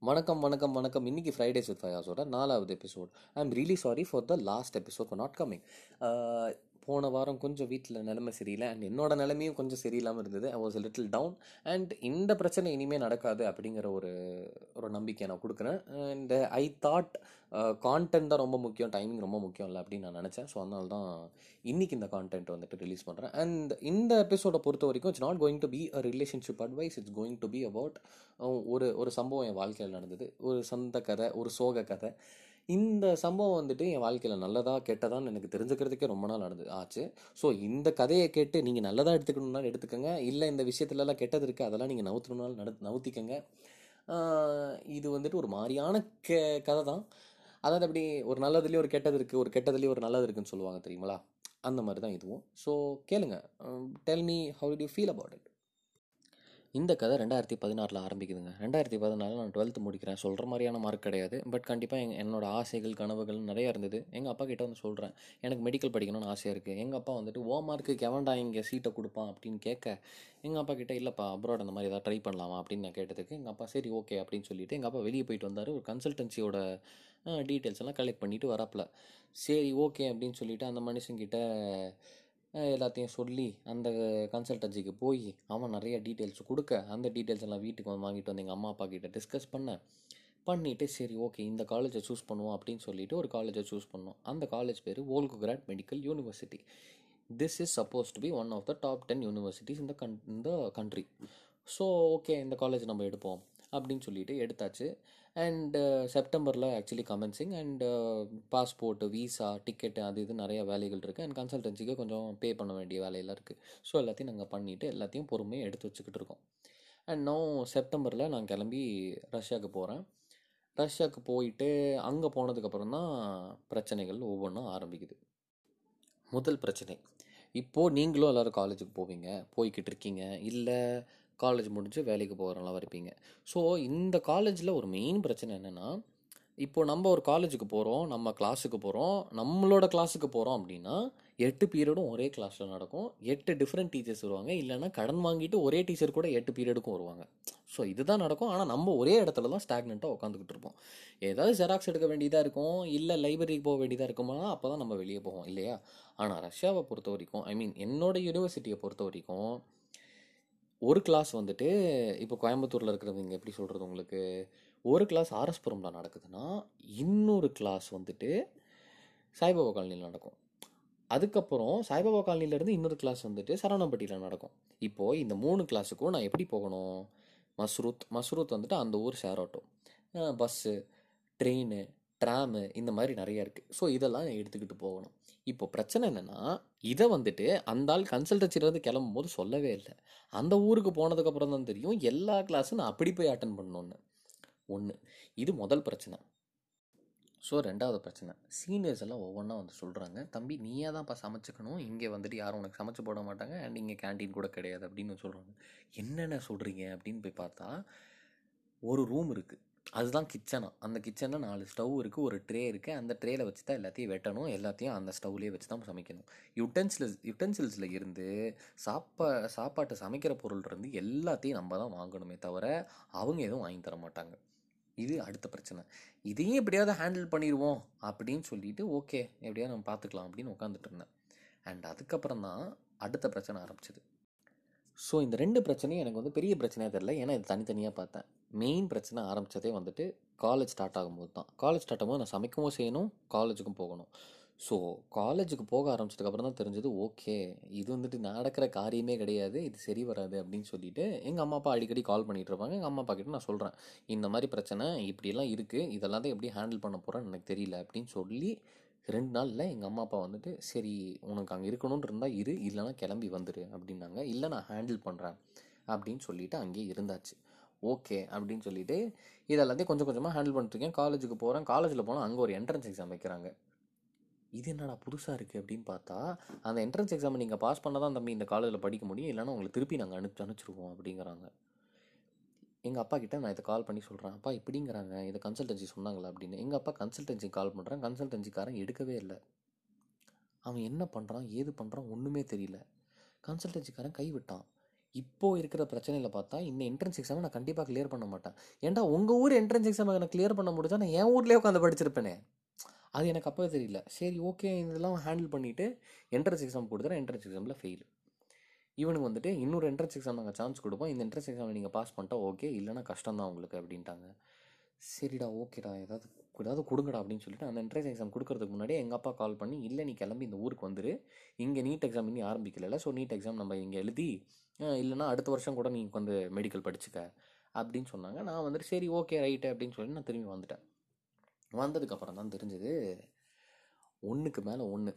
வணக்கம் வணக்கம் வணக்கம். இன்னைக்கு ஃப்ரைடேஸ் வித் ஃபயாஸோட நாலாவது episode I am really sorry for the last episode for not coming போன வாரம் கொஞ்சம் வீட்டில் நிலைமை சரியில்லை. அண்ட் என்னோட நிலைமையும் கொஞ்சம் சரியில்லாமல் இருந்தது. I was little down and இந்த பிரச்சனை இனிமேல் நடக்காது அப்படிங்கிற ஒரு ஒரு நம்பிக்கை நான் கொடுக்குறேன். அண்ட் ஐ தாட் கான்டென்ட் தான் ரொம்ப முக்கியம். டைமிங் ரொம்ப முக்கியம் இல்லை அப்படின்னு நான் நினச்சேன். ஸோ அதனால தான் இன்னைக்கு இந்த கான்டென்ட் வந்துட்டு ரிலீஸ் பண்ணுறேன் அண்ட் இந்த எபிசோடை பொறுத்த வரைக்கும் it's not going to be a relationship advice it's going to be about ஒரு ஒரு சம்பவம் என் வாழ்க்கையில் நடந்தது. ஒரு சொந்த கதை ஒரு சோக கதை. இந்த சம்பவம் வந்துட்டு என் வாழ்க்கையில் நல்லதா கெட்டதான்னு எனக்கு தெரிஞ்சுக்கிறதுக்கே ரொம்ப நாள் நடந்து ஆச்சு. ஸோ இந்த கதையை கேட்டு நீங்கள் நல்லதாக எடுத்துக்கணும்னாலும் எடுத்துக்கோங்க. இல்லை இந்த விஷயத்துலலாம் கெட்டது இருக்குது அதெல்லாம் நீங்கள் நவுத்தணும்னாலும் நட நவுத்திக்கங்க. இது வந்துட்டு ஒரு மாதிரியான கே கதை தான் அதாவது அப்படி ஒரு நல்லதுலேயும் ஒரு கெட்டது இருக்குது ஒரு கெட்டதுலேயும் ஒரு நல்லது இருக்குதுன்னு சொல்லுவாங்க தெரியுங்களா அந்த மாதிரி தான் இதுவும். ஸோ கேளுங்க. Tell me how to feel about it இந்த கதை ரெண்டாயிரத்தி பதினாறில் ஆரம்பிக்குதுங்க. ரெண்டாயிரத்தி பதினாலில் நான் டுவெல்த்து முடிக்கிறேன். சொல்கிற மாதிரியான மார்க் கிடையாது. பட் கண்டிப்பாக எங் என்னோடய ஆசைகள் கனவுகள் நிறையா இருந்தது. எங்கள் அப்பா கிட்டே வந்து சொல்கிறேன் எனக்கு மெடிக்கல் படிக்கணும்னு ஆசையாக இருக்குது எங்கள் அப்பா வந்துட்டு ஓ மார்க்கு கெவண்டா இங்கே சீட்டை கொடுப்பான் அப்படின்னு கேட்க எங்கள் அப்பா கிட்ட இல்லைப்பா அப்ராட் அந்த மாதிரி ஏதாவது ட்ரை பண்ணலாமா? அப்படின்னு நான் கேட்டதுக்கு எங்கள் அப்பா சரி ஓகே அப்படின்னு சொல்லிட்டு எங்கள் அப்பா வெளியே போயிட்டு வந்தார். ஒரு கன்சல்டன்சியோட டீட்டெயில்ஸ் எல்லாம் கலெக்ட் பண்ணிட்டு வரப்பல. சரி ஓகே அப்படின்னு சொல்லிட்டு அந்த மனுஷங்கிட்ட எல்லாத்தையும் சொல்லி அந்த கன்சல்டன்சிக்கு போய் அவன் நிறைய டீட்டெயில்ஸ் கொடுக்க அந்த டீட்டெயில்ஸ் எல்லாம் வீட்டுக்கு வந்து வாங்கிட்டு வந்து எங்கள் அம்மா அப்பா கிட்ட டிஸ்கஸ் பண்ணேன் பண்ணிவிட்டு சரி ஓகே இந்த காலேஜை சூஸ் பண்ணுவோம் அப்படின்னு சொல்லிட்டு ஒரு காலேஜை சூஸ் பண்ணோம். அந்த காலேஜ் பேர் Volgograd medical university this is suppose to be one of the top ten universities இந்த கன் இந்த கண்ட்ரி ஸோ ஓகே இந்த காலேஜ் நம்ம எடுப்போம் அப்படின்னு சொல்லிட்டு எடுத்தாச்சு. அண்டு செப்டம்பரில் actually commencing and passport visa ticket அது இது நிறையா வேலைகள் இருக்குது அண்ட் கன்சல்டன்சிக்கு கொஞ்சம் பே பண்ண வேண்டிய வேலையெல்லாம் இருக்குது ஸோ எல்லாத்தையும் நாங்கள் பண்ணிவிட்டு எல்லாத்தையும் பொறுமையாக எடுத்து வச்சுக்கிட்டு இருக்கோம். அண்ட் நோ செப்டம்பரில் நான் கிளம்பி ரஷ்யாவுக்கு போகிறேன் ரஷ்யாவுக்கு போயிட்டு அங்கே போனதுக்கப்புறம் தான் பிரச்சனைகள் ஒவ்வொன்றும் ஆரம்பிக்குது. முதல் பிரச்சனை இப்போது நீங்களும் எல்லோரும் காலேஜுக்கு போவீங்க போய்கிட்டு இருக்கீங்க. இல்லை காலேஜ் முடிஞ்சு வேலைக்கு போகிறவங்களாம் இருப்பீங்க. ஸோ இந்த காலேஜில் ஒரு மெயின் பிரச்சனை என்னென்னா இப்போது நம்ம ஒரு காலேஜுக்கு போகிறோம் நம்ம கிளாஸுக்கு போகிறோம் நம்மளோட கிளாஸுக்கு போகிறோம் அப்படின்னா எட்டு பீரியடும் ஒரே கிளாஸில் நடக்கும். எட்டு டிஃப்ரெண்ட் டீச்சர்ஸ் வருவாங்க. இல்லைன்னா கடன் வாங்கிட்டு ஒரே டீச்சர் கூட எட்டு பீரியடுக்கும் வருவாங்க. ஸோ இதுதான் நடக்கும். ஆனால் நம்ம ஒரே இடத்துல தான் ஸ்டாக்னெண்ட்டாக உட்காந்துக்கிட்டு இருப்போம். ஏதாவது ஜெராக்ஸ் எடுக்க வேண்டியதாக இருக்கும் இல்லை லைப்ரரிக்கு போக வேண்டியதாக இருக்குமா அப்போ தான் நம்ம வெளியே போவோம் இல்லையா? ஆனால் ரஷ்யாவை பொறுத்த வரைக்கும் ஐ மீன் என்னோட யூனிவர்சிட்டியை பொறுத்த வரைக்கும் ஒரு கிளாஸ் வந்துட்டு இப்போ கோயம்புத்தூரில் இருக்கிறவங்க எப்படி சொல்கிறது உங்களுக்கு? ஒரு கிளாஸ் ஆர்எஸ்புரமில் நடக்குதுன்னா இன்னொரு கிளாஸ் வந்துட்டு சாய்பாபா காலனியில் நடக்கும். அதுக்கப்புறம் சாய்பாபா காலனிலேருந்து இன்னொரு கிளாஸ் வந்துட்டு சரவணம்பட்டியில் நடக்கும். இப்போது இந்த மூணு கிளாஸுக்கும் நான் எப்படி போகணும்? மஸ்ரூத் மஸ்ரூத் வந்துட்டு அந்த ஊர் share auto bus train tram இந்த மாதிரி நிறையா இருக்குது ஸோ இதெல்லாம் எடுத்துக்கிட்டு போகணும். இப்போ பிரச்சனை என்னென்னா இதை வந்துட்டு அந்த ஆள் கன்சல்டன்சிலேருந்து கிளம்பும் போது சொல்லவே இல்லை. அந்த ஊருக்கு போனதுக்கப்புறம் தான் தெரியும் எல்லா கிளாஸும் நான் அப்படி போய் அட்டன் பண்ணணுன்னு ஒன்று இது முதல் பிரச்சனை. ஸோ ரெண்டாவது பிரச்சனை. சீனியர்ஸ் எல்லாம் ஒவ்வொன்றா வந்து சொல்கிறாங்க தம்பி நீயே தான்ப்பா சமைச்சிக்கணும். இங்கே வந்துட்டு யாரும் உனக்கு சமைச்சு போட மாட்டாங்க. அண்ட் இங்கே கேண்டீன் கூட கிடையாது. அப்படின்னு சொல்கிறாங்க என்னென்ன சொல்கிறீங்க அப்படின்னு போய் பார்த்தா ஒரு ரூம் இருக்குது அதுதான் கிச்சனா அந்த கிச்சனில் நாலு ஸ்டவ் இருக்குது ஒரு ட்ரே இருக்குது அந்த ட்ரேயில் வச்சு தான் எல்லாத்தையும் வெட்டணும். எல்லாத்தையும் அந்த ஸ்டவ்லேயே வச்சு தான் சமைக்கணும். யுட்டென்சில்ஸ் யுட்டென்சில்ஸில் இருந்து சாப்பா சாப்பாட்டை சமைக்கிற பொருள் இருந்து எல்லாத்தையும் நம்ம தான் வாங்கணுமே தவிர அவங்க எதுவும் வாங்கி தர மாட்டாங்க. இது அடுத்த பிரச்சனை. இதையும் எப்படியாவது ஹேண்டில் பண்ணிடுவோம் அப்படின்னு சொல்லிட்டு ஓகே எப்படியாவது நம்ம பார்த்துக்கலாம் அப்படின்னு உட்காந்துட்டு இருந்தேன். அண்ட் அதுக்கப்புறம் தான் அடுத்த பிரச்சனை ஆரம்பிச்சது. ஸோ இந்த ரெண்டு பிரச்சனையும் எனக்கு வந்து பெரிய பிரச்சனையாக தெரில ஏன்னா இது தனித்தனியாக பார்த்தேன். மெயின் பிரச்சனை ஆரம்பித்ததே வந்துட்டு காலேஜ் ஸ்டார்ட் ஆகும்போது தான். காலேஜ் ஸ்டார்ட் ஆகும்போது நான் சமைக்கவும் செய்யணும் காலேஜுக்கும் போகணும். ஸோ காலேஜுக்கு போக ஆரம்பிச்சதுக்கப்புறம் தான் தெரிஞ்சது ஓகே இது வந்துட்டு நடக்கிற காரியமே கிடையாது இது சரி வராது அப்படின்னு சொல்லிட்டு எங்கள் அம்மா அப்பா அடிக்கடி கால் பண்ணிகிட்டு இருப்பாங்க. எங்கள் அம்மா அப்பா கிட்ட நான் சொல்கிறேன் இந்த மாதிரி பிரச்சனை இப்படிலாம் இருக்குது இதெல்லாம் தான் எப்படி ஹேண்டில் பண்ண போகிறேன்னு எனக்கு தெரியல அப்படின்னு சொல்லி ரெண்டு நாளில் எங்கள் அம்மா அப்பா வந்துட்டு சரி உனக்கு அங்கே இருக்கணும்னு இருந்தால் இரு இல்லைனா கிளம்பி வந்துரு அப்படின்னாங்க. இல்லை நான் ஹேண்டில் பண்ணுறேன் அப்படின்னு சொல்லிட்டு அங்கேயே இருந்தாச்சு. ஓகே அப்படின்னு சொல்லிட்டு இது எல்லாத்தையும் கொஞ்சம் கொஞ்சமாக ஹேண்டில் பண்ணிட்டுருக்கேன். காலேஜுக்கு போகிறேன் காலேஜில் போனால் அங்கே ஒரு என்ட்ரன்ஸ் எக்ஸாம் வைக்கிறாங்க. இது என்னடா புதுசாக இருக்குது அப்படின்னு பார்த்தா அந்த என்ட்ரன்ஸ் எக்ஸாமை நீங்கள் பாஸ் பண்ணால் தான் தம்பி இந்த காலேஜில் படிக்க முடியும். இல்லைன்னா உங்களை திருப்பி நாங்கள் அனுப்பிச்சு அனுப்பிச்சிருவோம் அப்படிங்கிறாங்க. எங்கள் அப்பா கிட்ட நான் இதை கால் பண்ணி சொல்கிறேன் அப்பா இப்படிங்கிறாங்க. இதை கன்சல்டன்சி சொன்னாங்களா அப்படின்னு. எங்கள் அப்பா கன்சல்டன்சி கால் பண்ணுறேன் கன்சல்டன்சிக்காரன் எடுக்கவே இல்லை. அவன் என்ன பண்ணுறான் ஏது பண்ணுறான் ஒன்றுமே தெரியல. கன்சல்டன்சிக்காரன் கைவிட்டான். இப்போ இருக்கிற பிரச்சனையில் பார்த்தா இந்த என்ட்ரன்ஸ் எக்ஸாமை நான் கண்டிப்பாக கிளியர் பண்ண மாட்டேன். ஏன்டா உங்கள் ஊர் என்ட்ரன்ஸ் எக்ஸாமை நான் கிளியர் பண்ண முடிஞ்சா நான் என் ஊர்லேயே உட்காந்து படிச்சிருப்பேனே. அது எனக்கு அப்போவே தெரியல. சரி ஓகே இதெல்லாம் ஹேண்டில் பண்ணிவிட்டு என்ட்ரன்ஸ் எக்ஸாம் கொடுத்துறேன் என்ட்ரன்ஸ் எக்ஸாமில் ஃபெயில் இவனுக்கு வந்துட்டு இன்னொரு என்ட்ரன்ஸ் எக்ஸாம் நாங்கள் சான்ஸ் கொடுப்போம். இந்த என்ட்ரன்ஸ் எக்ஸாம் நீங்கள் பாஸ் பண்ணிட்டா ஓகே இல்லைனா கஷ்டம் தான் உங்களுக்கு அப்படின்ட்டாங்க. சரிடா ஓகேடா ஏதாவது ஏதாவது கொடுங்கடா அப்படின்னு சொல்லிட்டு அந்த என்ட்ரன்ஸ் எக்ஸாம் கொடுக்கறதுக்கு முன்னாடி எங்கள் அப்பா கால் பண்ணி இல்லை நீ கிளம்பி இந்த ஊருக்கு வந்துரு. இங்கே நீட் எக்ஸாம் இன்னும் ஆரம்பிக்கல ஸோ நீட் எக்ஸாம் நம்ம இங்கே எழுதி இல்லைனா அடுத்த வருஷம் கூட நீ வந்து மெடிக்கல் படிச்சுக்க அப்படின்னு சொன்னாங்க. நான் வந்துட்டு சரி ஓகே ரைட்டு அப்படின்னு சொல்லி நான் திரும்பி வந்துட்டேன். வந்ததுக்கப்புறம் தான் தெரிஞ்சது ஒன்றுக்கு மேலே ஒன்று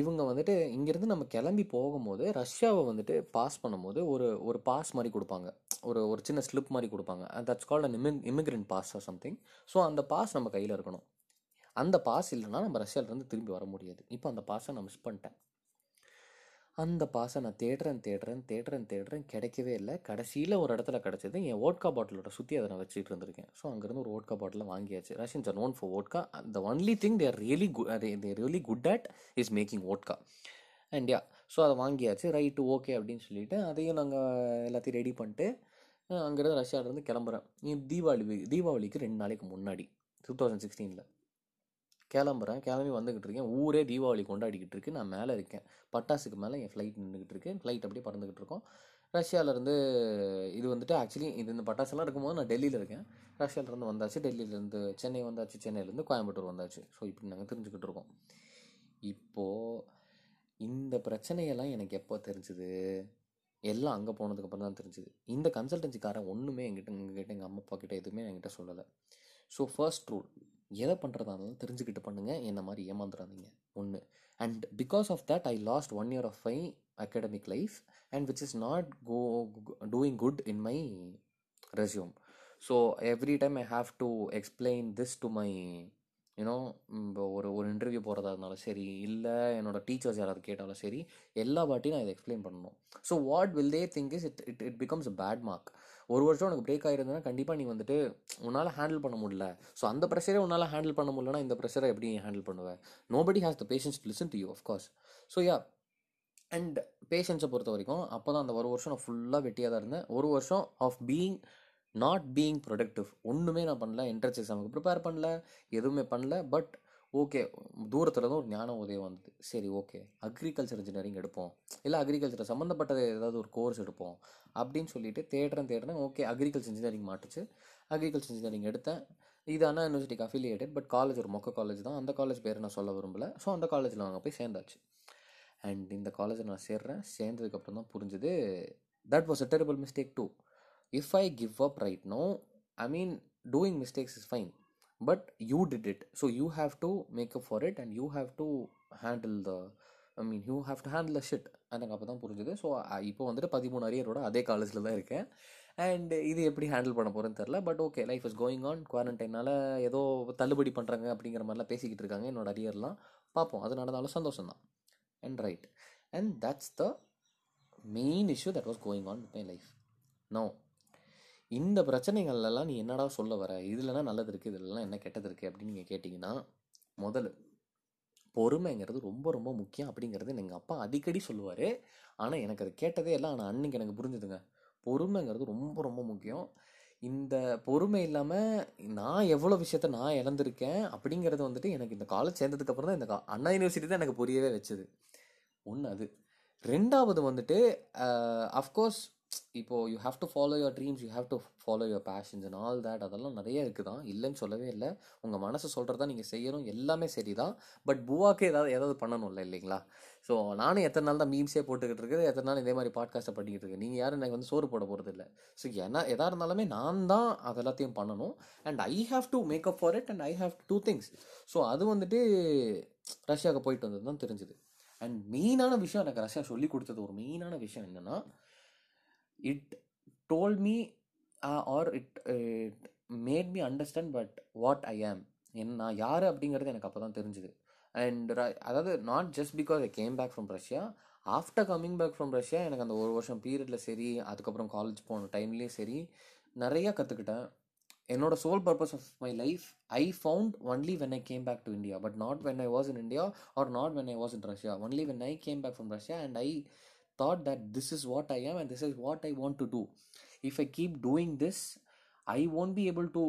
இவங்க வந்துட்டு இங்கேருந்து நம்ம கிளம்பி போகும்போது ரஷ்யாவை வந்துட்டு பாஸ் பண்ணும்போது ஒரு ஒரு பாஸ் மாதிரி கொடுப்பாங்க. ஒரு ஒரு சின்ன ஸ்லிப் மாதிரி கொடுப்பாங்க. That's called an immi immigrant pass or something so அந்த பாஸ் நம்ம கையில் இருக்கணும். அந்த பாஸ் இல்லைன்னா நம்ம ரஷ்யாவிலேருந்து திரும்பி வர முடியாது. இப்போ அந்த பாஸை நான் மிஸ் பண்ணிட்டேன். அந்த பாசை நான் தேடுறேன் தேடுறேன் தேடுறேன் தேடுறேன். கிடைக்கவே இல்லை. கடைசியில் ஒரு இடத்துல கிடச்சது என் ஓட்கா பாட்டிலோட சுற்றி அதை நான் வச்சுட்டு இருந்திருக்கேன். ஸோ அங்கேருந்து ஒரு ஓட்கா பாட்டில் வாங்கியாச்சு. Russians are known for vodka the only thing they're really good they really good at is making vodka and yeah so அதை வாங்கியாச்சு. ரைட்டு ஓகே அப்படின்னு சொல்லிட்டு அதையும் நாங்கள் எல்லாத்தையும் ரெடி பண்ணிட்டு அங்கேருந்து ரஷ்யாவிலேருந்து கிளம்புறேன். தீபாவளி தீபாவளிக்கு ரெண்டு நாளைக்கு முன்னாடி டூ தௌசண்ட் சிக்ஸ்டீனில் கிளம்புறேன். கிளம்பி வந்துக்கிட்டு இருக்கேன். ஊரே தீபாவளி கொண்டாடிக்கிட்டு இருக்கு. நான் மேலே இருக்கேன். பட்டாசுக்கு மேலே என் ஃப்ளைட் நின்றுக்கிட்டு இருக்கு. ஃப்ளைட் அப்படியே பறந்துக்கிட்டு இருக்கோம். ரஷ்யாவிலேருந்து இது வந்துட்டு ஆக்சுவலி இது இந்த பட்டாசுலாம் இருக்கும்போது நான் டெல்லியில் இருக்கேன். ரஷ்யாவிலேருந்து வந்தாச்சு. டெல்லியிலேருந்து சென்னை வந்தாச்சு. சென்னையிலேருந்து கோயம்புத்தூர் வந்தாச்சு. ஸோ இப்படி நாங்கள் தெரிஞ்சுக்கிட்டு இருக்கோம். இப்போது இந்த பிரச்சனையெல்லாம் எனக்கு எப்போ தெரிஞ்சுது? எல்லாம் அங்கே போனதுக்கப்புறம் தான் தெரிஞ்சுது. இந்த கன்சல்டன்சிக்காரன் ஒன்றுமே என்கிட்ட எங்ககிட்ட எங்கள் அம்மா அப்பா கிட்ட எதுவுமே என்கிட்ட சொல்லலை. ஸோ ஃபர்ஸ்ட் ரூல் எதை பண்ணுறதா இருந்தாலும் தெரிஞ்சுக்கிட்டு பண்ணுங்கள் என்ன மாதிரி ஏமாந்துடாதீங்க ஒன்று and because of that I lost one year of my academic life and which is not go doing good in my resume so every time I have to explain this to my you know இப்போ ஒரு ஒரு interview போகிறதா இருந்தாலும் சரி இல்லை என்னோட teachers யாராவது கேட்டாலும் சரி எல்லா வாட்டியும் நான் இதை எக்ஸ்பிளைன் பண்ணணும். So what will they think is it it it becomes a bad mark ஒரு வருஷம் உனக்கு பிரேக் ஆகிருந்ததுன்னா கண்டிப்பாக நீ வந்துட்டு உன்னால் ஹேண்டில் பண்ண முடியல. ஸோ அந்த ப்ரெஷரே உன்னால் ஹேண்டில் பண்ண முடியலனா இந்த ப்ரெஷரை எப்படி ஹேண்டில் பண்ணுவேன் nobody has the patience to listen to you of course so yeah and பேஷன்ஸை பொறுத்த வரைக்கும் அப்போ தான் அந்த ஒரு வருஷம் நான் ஃபுல்லாக வெட்டியாக தான் இருந்தேன். ஒரு வருஷம் of being not being productive ஒன்றுமே நான் பண்ணல என்ட்ரன்ஸ் எக்ஸாமுக்கு ப்ரிப்பேர் பண்ணல எதுவுமே பண்ணல பட் ஓகே தூரத்தில் தான் ஒரு ஞான உதயம் வந்தது. சரி ஓகே அக்ரிகல்ச்சர் இன்ஜினியரிங் எடுப்போம். இல்லை அக்ரிகல்ச்சர் சம்மந்தப்பட்டது ஏதாவது ஒரு கோர்ஸ் எடுப்போம். அப்படின்னு சொல்லிட்டு தேடுறேன் தேடுறேன். ஓகே அக்ரிகல்ச்சர் இன்ஜினியரிங் மாட்டுச்சு. அக்ரிகல்ச்சர் இன்ஜினியரிங் எடுத்தேன். இது அண்ணா யூனிவர்சிட்டிக்கு அஃபிலியேட்டட் பட் காலேஜ் ஒரு மொக்க காலேஜ் தான். அந்த காலேஜ் பேர் நான் சொல்ல விரும்பல. ஸோ அந்த காலேஜில் நாங்கள் போய் சேர்ந்தாச்சு. அண்ட் இந்த காலேஜில் நான் சேர்றேன். சேர்ந்ததுக்கப்புறம் தான் புரிஞ்சுது. That was a terrible mistake too if I give up right no I mean doing mistakes is fine but you did it so you have to make up for it and you have to handle the I mean you have to handle shit எனக்கு அப்போ தான் புரிஞ்சுது. So இப்போ வந்துட்டு பதிமூணு அரியரோட அதே காலேஜில் தான் இருக்கேன். அண்ட் இது எப்படி ஹேண்டில் பண்ண போகிறேன்னு தெரில but okay life is going on குவாரண்டைனால் ஏதோ தள்ளுபடி பண்ணுறாங்க அப்படிங்கிற மாதிரிலாம் பேசிக்கிட்டு இருக்காங்க என்னோட அரியர்லாம். பார்ப்போம். அது நடந்தாலும் சந்தோஷம் தான் and right and that's the main issue that was going on with my life no இந்த பிரச்சனைகள்லாம் நீ என்னடா சொல்ல வர? இதுலனா நல்லது இருக்குது இதுலலாம் என்ன கெட்டது இருக்குது அப்படின்னு நீங்கள் கேட்டிங்கன்னா முதல்ல பொறுமைங்கிறது ரொம்ப ரொம்ப முக்கியம் அப்படிங்கிறது எங்கள் அப்பா அடிக்கடி சொல்லுவார். ஆனால் எனக்கு அது கேட்டதே இல்லை. ஆனால் அன்னைக்கு எனக்கு புரிஞ்சுதுங்க. பொறுமைங்கிறது ரொம்ப ரொம்ப முக்கியம். இந்த பொறுமை இல்லாமல் நான் எவ்வளோ விஷயத்த நான் இழந்திருக்கேன் அப்படிங்கிறது வந்துட்டு எனக்கு இந்த காலேஜ் சேர்ந்ததுக்கப்புறம் தான் இந்த கா- அண்ணா யூனிவர்சிட்டி தான் எனக்கு புரியவே வச்சது. ஒன்று அது. ரெண்டாவது வந்துட்டு அஃப்கோர்ஸ் இப்போது you have to follow your dreams you have to follow your passions and all that அதெல்லாம் நிறைய இருக்குது தான் இல்லைன்னு சொல்லவே இல்லை. உங்கள் மனசு சொல்கிறதா நீங்கள் செய்யணும். எல்லாமே சரி தான் பட் புவாக்கு ஏதாவது ஏதாவது பண்ணணும்ல இல்லைங்களா? ஸோ நானும் எத்தனை நாள் தான் மீம்ஸே போட்டுக்கிட்டு இருக்குது. எத்தனை நாள் இதே மாதிரி பாட்காஸ்ட்டை பண்ணிக்கிட்டு இருக்கு நீங்கள் யாரும் எனக்கு வந்து சோறு போட போகிறது இல்லை. ஸோ என்ன எதாக இருந்தாலுமே நான் தான் அது எல்லாத்தையும் பண்ணணும். And I have to make up for it and I have two things so அது வந்துட்டு ரஷ்யாவுக்கு போயிட்டு வந்தது தான் தெரிஞ்சுது அண்ட் மெயினான விஷயம் எனக்கு ரஷ்யா சொல்லி கொடுத்தது. ஒரு மெயினான விஷயம் என்னென்னா it told me or it it made me understand but what I am என் நான் யார் அப்படிங்கிறது எனக்கு அப்போ தான் தெரிஞ்சுது அண்ட் அதாவது not just because I came back from Russia after coming back from Russia எனக்கு அந்த ஒரு வருஷம் பீரியடில் சரி அதுக்கப்புறம் காலேஜ் போன டைம்லேயும் சரி நிறையா கற்றுக்கிட்டேன் என்னோட soul purpose of my life I found only when I came back to India but not when I was in India or not when I was in Russia only when I came back from Russia and I thought that this is what I am and this is what I want to do. If I keep doing this, I won't be able to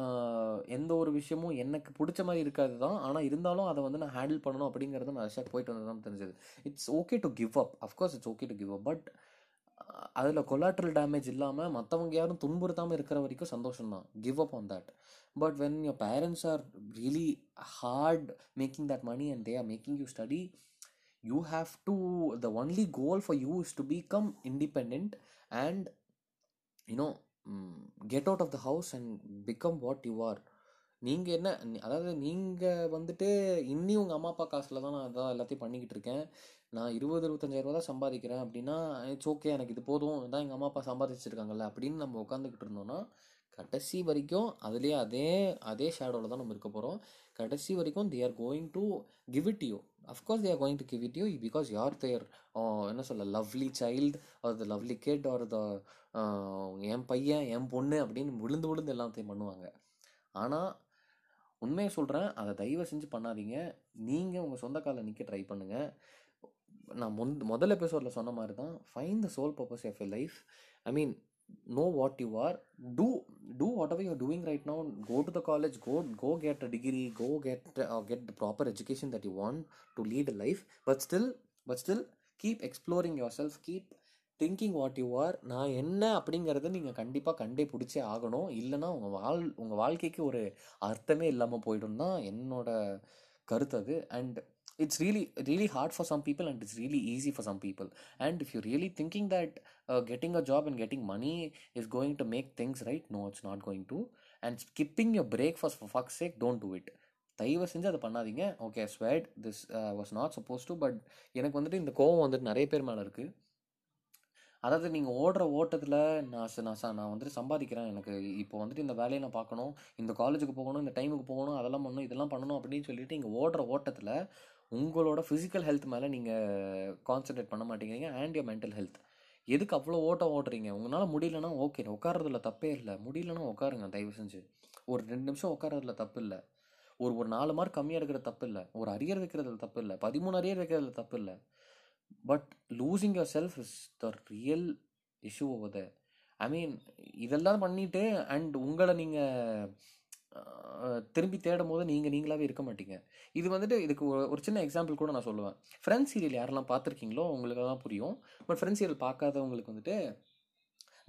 uh, எந்த ஒரு விஷயமும் எனக்கு பிடிச்ச மாதிரி இருக்காது தான். ஆனால் இருந்தாலும் அதை வந்து நான் ஹேண்டில் பண்ணணும் அப்படிங்கிறது நான் ரஷ்யாக்கு போயிட்டு வந்து தான் தெரிஞ்சது. It's okay to give up of course it's okay to give up but அதில் கொலாட்ரல் டேமேஜ் இல்லாமல் மற்றவங்க யாரும் துன்புறுத்தாமல் இருக்கிற வரைக்கும் சந்தோஷம் தான். Give up on that but when your parents are really hard making that money and they are making you study you have to the only goal for you is to become independent and you know mm, get out of the house and become what you are. நீங்கள் என்ன அதாவது நீங்கள் வந்துட்டு இன்னி உங்கள் அம்மா அப்பா காசில் தான் நான் அதான் எல்லாத்தையும் பண்ணிக்கிட்டு இருக்கேன். நான் இருபது இருபத்தஞ்சாயிரம் தான் சம்பாதிக்கிறேன். அப்படின்னா இட்ஸ் ஓகே எனக்கு இது போதும் இதான் எங்கள் அம்மா அப்பா சம்பாதிச்சிருக்காங்கல்ல அப்படின்னு நம்ம உட்காந்துக்கிட்டு இருந்தோம்னா கடைசி வரைக்கும் அதுலேயே அதே அதே ஷேடோவில் தான் நம்ம இருக்க போகிறோம் கடைசி வரைக்கும் they are going to give it you of course they are going to give it you because யார் தேர் என்ன சொல்ல lovely child or the lovely kid or the என் பையன் என் பொண்ணு அப்படின்னு விழுந்து விழுந்து எல்லாத்தையும் பண்ணுவாங்க. ஆனால் உண்மையை சொல்கிறேன் அதை தயவு செஞ்சு பண்ணாதீங்க. நீங்கள் உங்கள் சொந்த காலில் நிற்க ட்ரை பண்ணுங்கள் நான் முன் முதல் எபிசோடில் சொன்ன மாதிரி தான் find the soul purpose of a life I mean know what you are do do whatever you're doing right now go to the college go go get a degree go get uh, get the proper education that you want to lead a life but still but still keep exploring yourself keep thinking what you are நான் என்ன அப்படிங்கிறத நீங்கள் கண்டிப்பாக கண்டே பிடிச்சே ஆகணும் இல்லைன்னா உங்கள் வாழ் உங்கள் வாழ்க்கைக்கு ஒரு அர்த்தமே இல்லாமல் போயிடும் தான் என்னோட கருத்து அது and it's really really hard for some people and it's really easy for some people and if you really thinking that getting a job and getting money is going to make things right no it's not going to and skipping your breakfast for fuck sake don't do it தயவு செஞ்சு அதை பண்ணாதீங்க. Okay swear this was not suppose to but எனக்கு வந்துட்டு இந்த கோவம் வந்துட்டு நிறைய பேர் மேலே இருக்குது அதாவது நீங்கள் ஓடுற ஓட்டத்தில் நான் நான் நான் வந்துட்டு சம்பாதிக்கிறேன். எனக்கு இப்போ வந்துட்டு இந்த வேலையை நான் பார்க்கணும் இந்த காலேஜுக்கு போகணும் இந்த டைமுக்கு போகணும் அதெல்லாம் பண்ணணும் இதெல்லாம் பண்ணணும் அப்படின்னு சொல்லிட்டு இங்கே ஓடுற ஓட்டத்தில் உங்களோட ஃபிசிக்கல் ஹெல்த் மேலே நீங்கள் கான்சன்ட்ரேட் பண்ண மாட்டேங்கிறீங்க அண்ட் யோர் மென்டல் ஹெல்த் எதுக்கு அவ்வளோ ஓட்டம் ஓட்டுறீங்க? உங்களால் முடியலன்னா ஓகே உட்காரதுல தப்பே இல்லை. முடியலன்னா உட்காருங்க தயவு செஞ்சு. ஒரு ரெண்டு நிமிஷம் உட்காரதுல தப்பு இல்லை. ஒரு ஒரு நாலு மார்க் கம்மியாக இருக்கிற தப்பு இல்லை. ஒரு அரியர் வைக்கிறதுல தப்பு இல்லை. பதிமூணு அரியர் வைக்கிறதுல தப்பு இல்லை. But losing your self is the real issue over the I mean இதெல்லாம் பண்ணிவிட்டு அண்ட் உங்களை நீங்கள் திரும்பி தேடும் போது நீங்கள் நீங்களாகவே இருக்க மாட்டீங்க. இது வந்துட்டு இதுக்கு ஒரு சின்ன எக்ஸாம்பிள் கூட நான் சொல்லுவேன். ஃப்ரெண்ட்ஸ் சீரியல் யாரெல்லாம் பார்த்துருக்கீங்களோ உங்களுக்கு தான் புரியும். பட் ஃப்ரெண்ட்ஸ் சீரியல் பார்க்காதவங்களுக்கு வந்துட்டு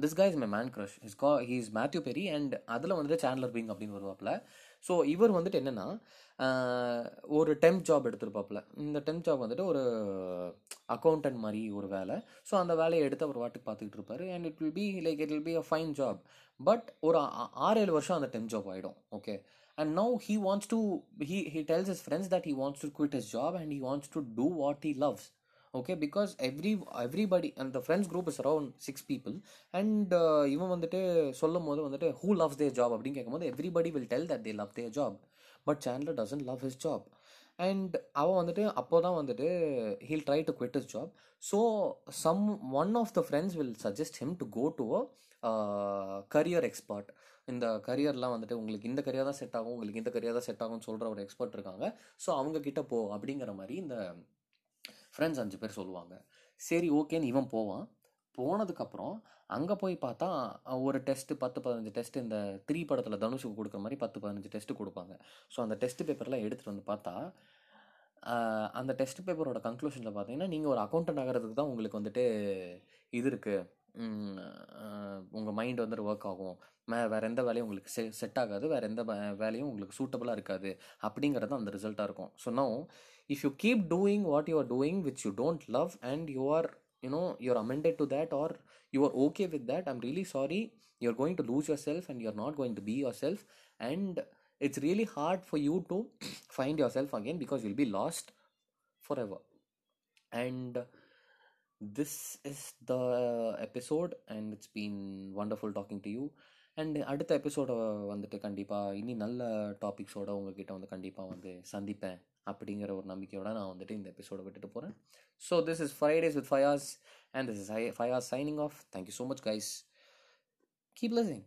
this guy is my man crush is guy he is Matthew Perry and அதில் வந்துட்டு சேனலர் பிங் அப்படின்னு வருவாப்புல. ஸோ இவர் வந்துட்டு என்னென்னா ஒரு டெம்ப் ஜாப் எடுத்திருப்பாப்புல. இந்த டெம்ப் ஜாப் வந்துட்டு ஒரு அக்கௌண்டன்ட் மாதிரி ஒரு வேலை. ஸோ அந்த வேலையை எடுத்து அவர் வாட்டுக்கு பார்த்துக்கிட்டு இருப்பார். And it will be like it will be a fine job but ஒரு ஆறு ஏழு வருஷம் அந்த டெம்ப் ஜாப் ஆகிடும் okay and now he wants to he he tells his friends that he wants to quit his job and he wants to do what he loves okay because every everybody அந்த friends group is around six people and இவன் வந்துட்டு சொல்லும் போது வந்துட்டு who loves there job அப்படின்னு கேட்கும்போது everybody will tell that they love their job but Chandler doesn't love his job and அவன் வந்துட்டு அப்போ தான் வந்துட்டு he'll try to quit his job so some one of the friends will suggest him to go to a career expert இந்த கரியர்லாம் வந்துட்டு உங்களுக்கு இந்த கரியர் தான் செட் ஆகும் உங்களுக்கு இந்த கரியர் தான் செட் ஆகும்னு சொல்கிற ஒரு எக்ஸ்பர்ட் இருக்காங்க. ஸோ அவங்க கிட்ட போ அப்படிங்கிற மாதிரி இந்த ஃப்ரெண்ட்ஸ் அஞ்சு பேர் சொல்லுவாங்க. சரி ஓகேன்னு இவன் போவான். போனதுக்கப்புறம் அங்கே போய் பார்த்தா ஒரு டெஸ்ட்டு பத்து பதினஞ்சு டெஸ்ட் இந்த த்ரீ படத்தில் தனுஷுக்கு கொடுக்குற மாதிரி பத்து பதினஞ்சு டெஸ்ட்டு கொடுப்பாங்க. ஸோ அந்த டெஸ்ட் பேப்பர்லாம் எடுத்துகிட்டு வந்து பார்த்தா அந்த டெஸ்ட் பேப்பரோட கன்க்ளூஷனில் பார்த்தீங்கன்னா நீங்கள் ஒரு அக்கௌண்டன்ட் ஆகிறதுக்கு தான் உங்களுக்கு வந்துட்டு இது இருக்குது உங்கள் மைண்ட் வந்துட்டு ஒர்க் ஆகும் மே வேறு எந்த வேலையும் உங்களுக்கு செ செட் ஆகாது வேறு எந்த வேலையும் உங்களுக்கு சூட்டபுளாக இருக்காது அப்படிங்கிறது அந்த ரிசல்ட்டாக இருக்கும் so no if you keep doing what you are doing which you don't love and you are you know you're amended to that are you are okay with that I'm really sorry you are going to lose yourself and you are not going to be yourself and it's really hard for you to find yourself again because will be lost forever and this is the episode and it's been wonderful talking to you. And அடுத்த எபிசோடை வந்துட்டு கண்டிப்பாக இனி நல்ல டாபிக்ஸோட உங்ககிட்ட வந்து கண்டிப்பாக வந்து சந்திப்பேன் அப்படிங்கிற ஒரு நம்பிக்கையோட நான் வந்துட்டு இந்த எபிசோடை விட்டுட்டு போகிறேன் so this is Fridays with Fayaz and this is Fayaz signing off thank you so much guys keep listening